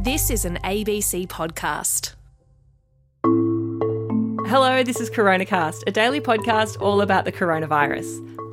This is an ABC podcast. Hello, this is CoronaCast, a daily podcast all about the coronavirus.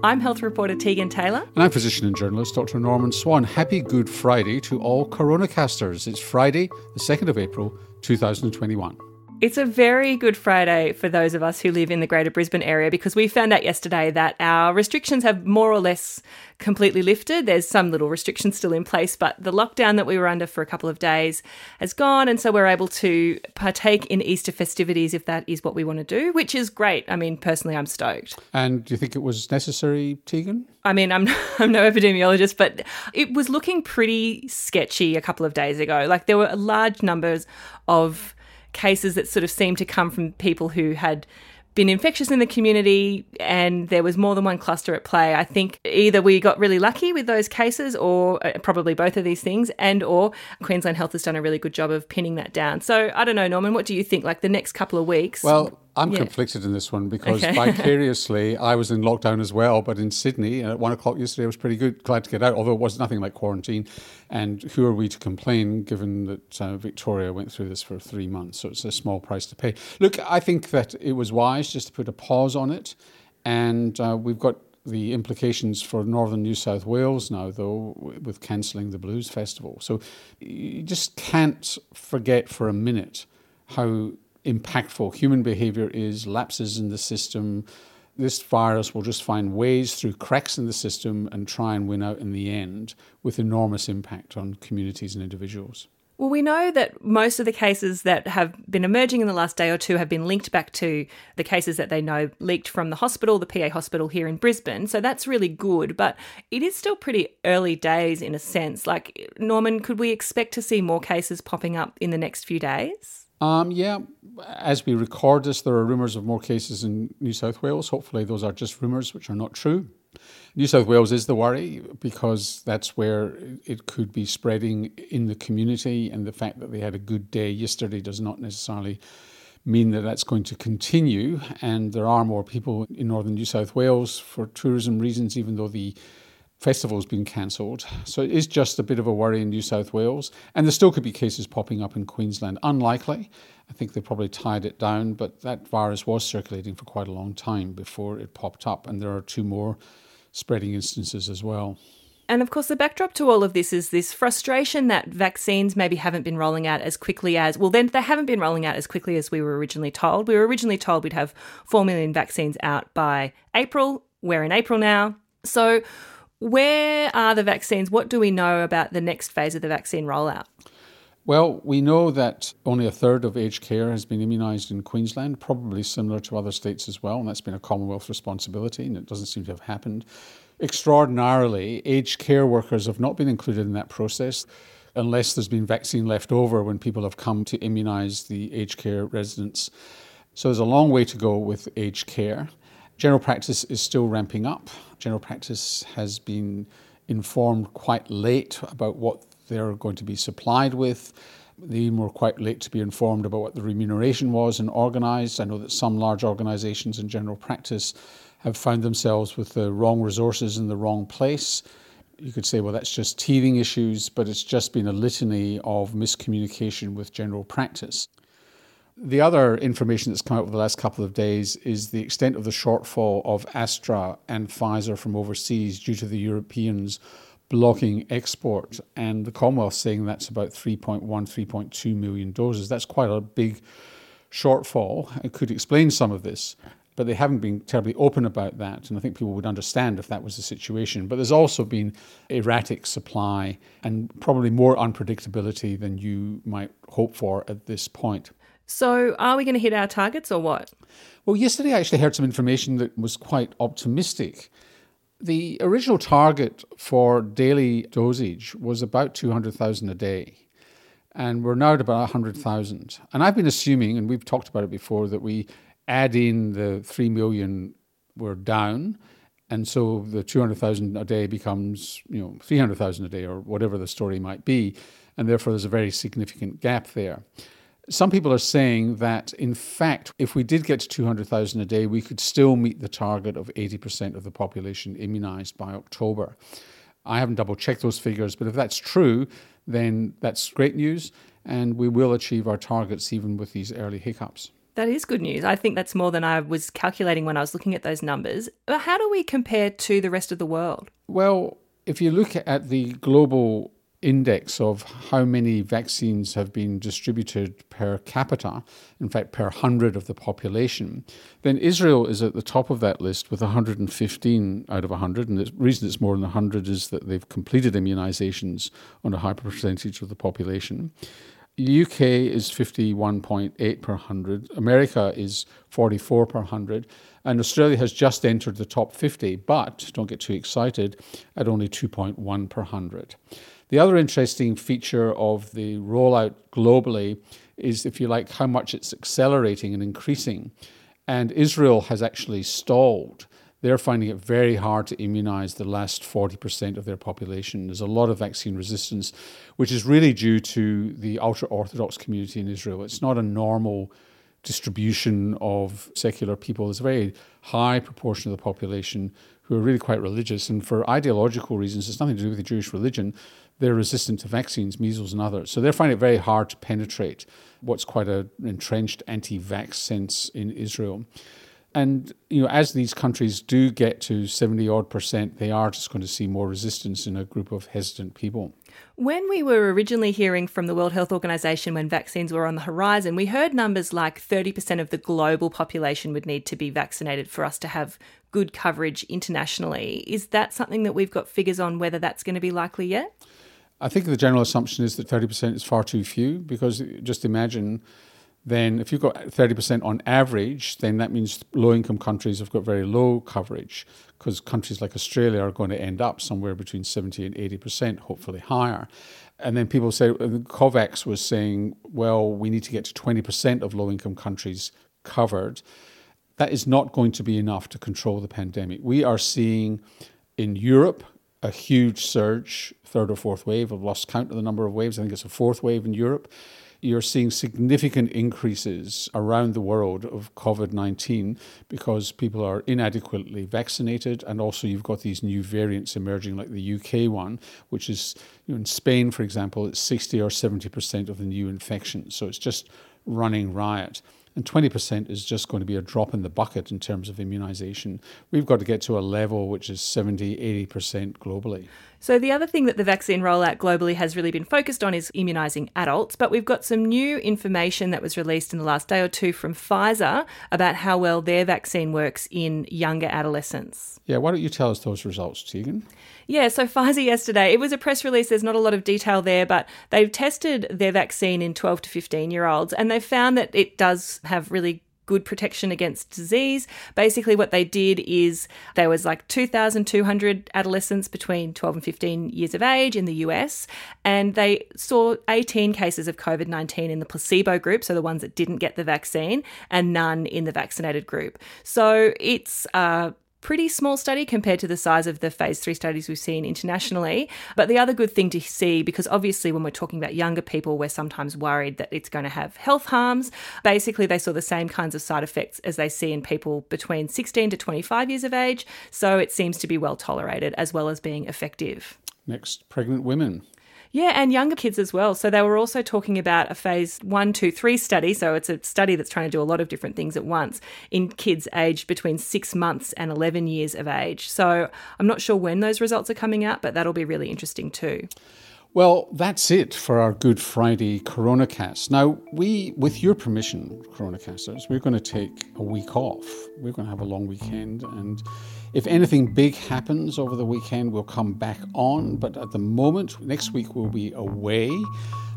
I'm health reporter Tegan Taylor. And I'm physician and journalist Dr. Norman Swan. Happy Good Friday to all CoronaCasters. It's Friday, the 2nd of April, 2021. It's a very good Friday for those of us who live in the Greater Brisbane area because we found out yesterday that our restrictions have more or less completely lifted. There's some little restrictions still in place, but the lockdown that we were under for a couple of days has gone. And so we're able to partake in Easter festivities if that is what we want to do, which is great. I mean, personally, I'm stoked. And do you think it was necessary, Tegan? I mean, I'm I'm no epidemiologist, but it was looking pretty sketchy a couple of days ago. Like there were large numbers of cases that sort of seemed to come from people who had been infectious in the community and there was more than one cluster at play. I think either we got really lucky with those cases or uh, probably both of these things and or Queensland Health has done a really good job of pinning that down. So I don't know Norman, what do you think like the next couple of weeks? Well, I'm yeah. conflicted in this one because okay. vicariously I was in lockdown as well, but in Sydney and at one o'clock yesterday I was pretty good, glad to get out, although it was nothing like quarantine. And who are we to complain given that uh, Victoria went through this for three months? So it's a small price to pay. Look, I think that it was wise just to put a pause on it. And uh, we've got the implications for northern New South Wales now, though, with cancelling the Blues Festival. So you just can't forget for a minute how impactful human behavior is, lapses in the system. This virus will just find ways through cracks in the system and try and win out in the end with enormous impact on communities and individuals. Well, we know that most of the cases that have been emerging in the last day or two have been linked back to the cases that they know leaked from the hospital, the PA hospital here in Brisbane. So that's really good, but it is still pretty early days in a sense. Like, Norman, could we expect to see more cases popping up in the next few days? Um, yeah, as we record this, there are rumours of more cases in New South Wales. Hopefully, those are just rumours, which are not true. New South Wales is the worry because that's where it could be spreading in the community, and the fact that they had a good day yesterday does not necessarily mean that that's going to continue. And there are more people in northern New South Wales for tourism reasons, even though the festival's been cancelled. So it is just a bit of a worry in New South Wales. And there still could be cases popping up in Queensland. Unlikely. I think they probably tied it down, but that virus was circulating for quite a long time before it popped up. And there are two more spreading instances as well. And of course, the backdrop to all of this is this frustration that vaccines maybe haven't been rolling out as quickly as, well, then they haven't been rolling out as quickly as we were originally told. We were originally told we'd have 4 million vaccines out by April. We're in April now. So, where are the vaccines? What do we know about the next phase of the vaccine rollout? Well, we know that only a third of aged care has been immunised in Queensland, probably similar to other states as well, and that's been a Commonwealth responsibility, and it doesn't seem to have happened. Extraordinarily, aged care workers have not been included in that process unless there's been vaccine left over when people have come to immunise the aged care residents. So there's a long way to go with aged care. General practice is still ramping up. General practice has been informed quite late about what they're going to be supplied with. They were quite late to be informed about what the remuneration was and organised. I know that some large organisations in general practice have found themselves with the wrong resources in the wrong place. You could say, well, that's just teething issues, but it's just been a litany of miscommunication with general practice. The other information that's come out over the last couple of days is the extent of the shortfall of Astra and Pfizer from overseas due to the Europeans blocking export, and the Commonwealth saying that's about 3.1, 3.2 million doses. That's quite a big shortfall. It could explain some of this, but they haven't been terribly open about that. And I think people would understand if that was the situation. But there's also been erratic supply and probably more unpredictability than you might hope for at this point. So, are we going to hit our targets or what? Well, yesterday I actually heard some information that was quite optimistic. The original target for daily dosage was about 200,000 a day, and we're now at about 100,000. And I've been assuming, and we've talked about it before, that we add in the 3 million we're down, and so the 200,000 a day becomes, you know, 300,000 a day or whatever the story might be, and therefore there's a very significant gap there. Some people are saying that, in fact, if we did get to 200,000 a day, we could still meet the target of 80% of the population immunized by October. I haven't double checked those figures, but if that's true, then that's great news. and we will achieve our targets even with these early hiccups. That is good news. I think that's more than I was calculating when I was looking at those numbers. But how do we compare to the rest of the world? Well, if you look at the global index of how many vaccines have been distributed per capita, in fact, per 100 of the population, then Israel is at the top of that list with 115 out of 100. And the reason it's more than 100 is that they've completed immunizations on a high percentage of the population. UK is 51.8 per 100, America is 44 per 100, and Australia has just entered the top 50, but don't get too excited, at only 2.1 per 100. The other interesting feature of the rollout globally is, if you like, how much it's accelerating and increasing. And Israel has actually stalled. They're finding it very hard to immunize the last 40% of their population. There's a lot of vaccine resistance, which is really due to the ultra Orthodox community in Israel. It's not a normal distribution of secular people. There's a very high proportion of the population who are really quite religious. And for ideological reasons, it's nothing to do with the Jewish religion they're resistant to vaccines, measles and others. So they're finding it very hard to penetrate what's quite an entrenched anti-vax sense in Israel. And you know, as these countries do get to 70 odd percent, they are just going to see more resistance in a group of hesitant people. When we were originally hearing from the World Health Organization when vaccines were on the horizon, we heard numbers like 30% of the global population would need to be vaccinated for us to have good coverage internationally. Is that something that we've got figures on whether that's going to be likely yet? I think the general assumption is that 30% is far too few because just imagine then if you've got 30% on average, then that means low income countries have got very low coverage because countries like Australia are going to end up somewhere between 70 and 80%, hopefully higher. And then people say, uh, COVAX was saying, well, we need to get to 20% of low income countries covered. That is not going to be enough to control the pandemic. We are seeing in Europe a huge surge, third or fourth wave. I've lost count of the number of waves. I think it's a fourth wave in Europe. You're seeing significant increases around the world of COVID 19 because people are inadequately vaccinated. And also, you've got these new variants emerging, like the UK one, which is you know, in Spain, for example, it's 60 or 70% of the new infections. So it's just running riot and 20% is just going to be a drop in the bucket in terms of immunization. We've got to get to a level which is 70, 80% globally. So, the other thing that the vaccine rollout globally has really been focused on is immunising adults. But we've got some new information that was released in the last day or two from Pfizer about how well their vaccine works in younger adolescents. Yeah, why don't you tell us those results, Tegan? Yeah, so Pfizer yesterday, it was a press release. There's not a lot of detail there, but they've tested their vaccine in 12 to 15 year olds and they found that it does have really good protection against disease. Basically, what they did is there was like 2,200 adolescents between 12 and 15 years of age in the US, and they saw 18 cases of COVID 19 in the placebo group, so the ones that didn't get the vaccine, and none in the vaccinated group. So it's uh, pretty small study compared to the size of the phase three studies we've seen internationally. But the other good thing to see, because obviously when we're talking about younger people, we're sometimes worried that it's going to have health harms. Basically, they saw the same kinds of side effects as they see in people between 16 to 25 years of age. So it seems to be well tolerated as well as being effective. Next, pregnant women. Yeah, and younger kids as well. So they were also talking about a phase one, two, three study. So it's a study that's trying to do a lot of different things at once in kids aged between six months and 11 years of age. So I'm not sure when those results are coming out, but that'll be really interesting too. Well, that's it for our Good Friday Coronacast. Now, we, with your permission, Coronacasters, we're going to take a week off. We're going to have a long weekend, and if anything big happens over the weekend, we'll come back on. But at the moment, next week we'll be away.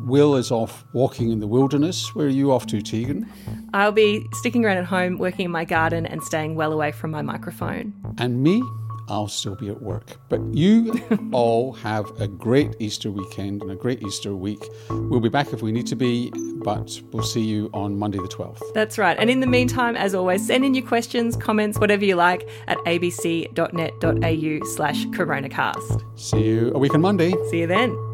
Will is off walking in the wilderness. Where are you off to, Tegan? I'll be sticking around at home, working in my garden, and staying well away from my microphone. And me? I'll still be at work. But you all have a great Easter weekend and a great Easter week. We'll be back if we need to be, but we'll see you on Monday the 12th. That's right. And in the meantime, as always, send in your questions, comments, whatever you like at abc.net.au slash coronacast. See you a week on Monday. See you then.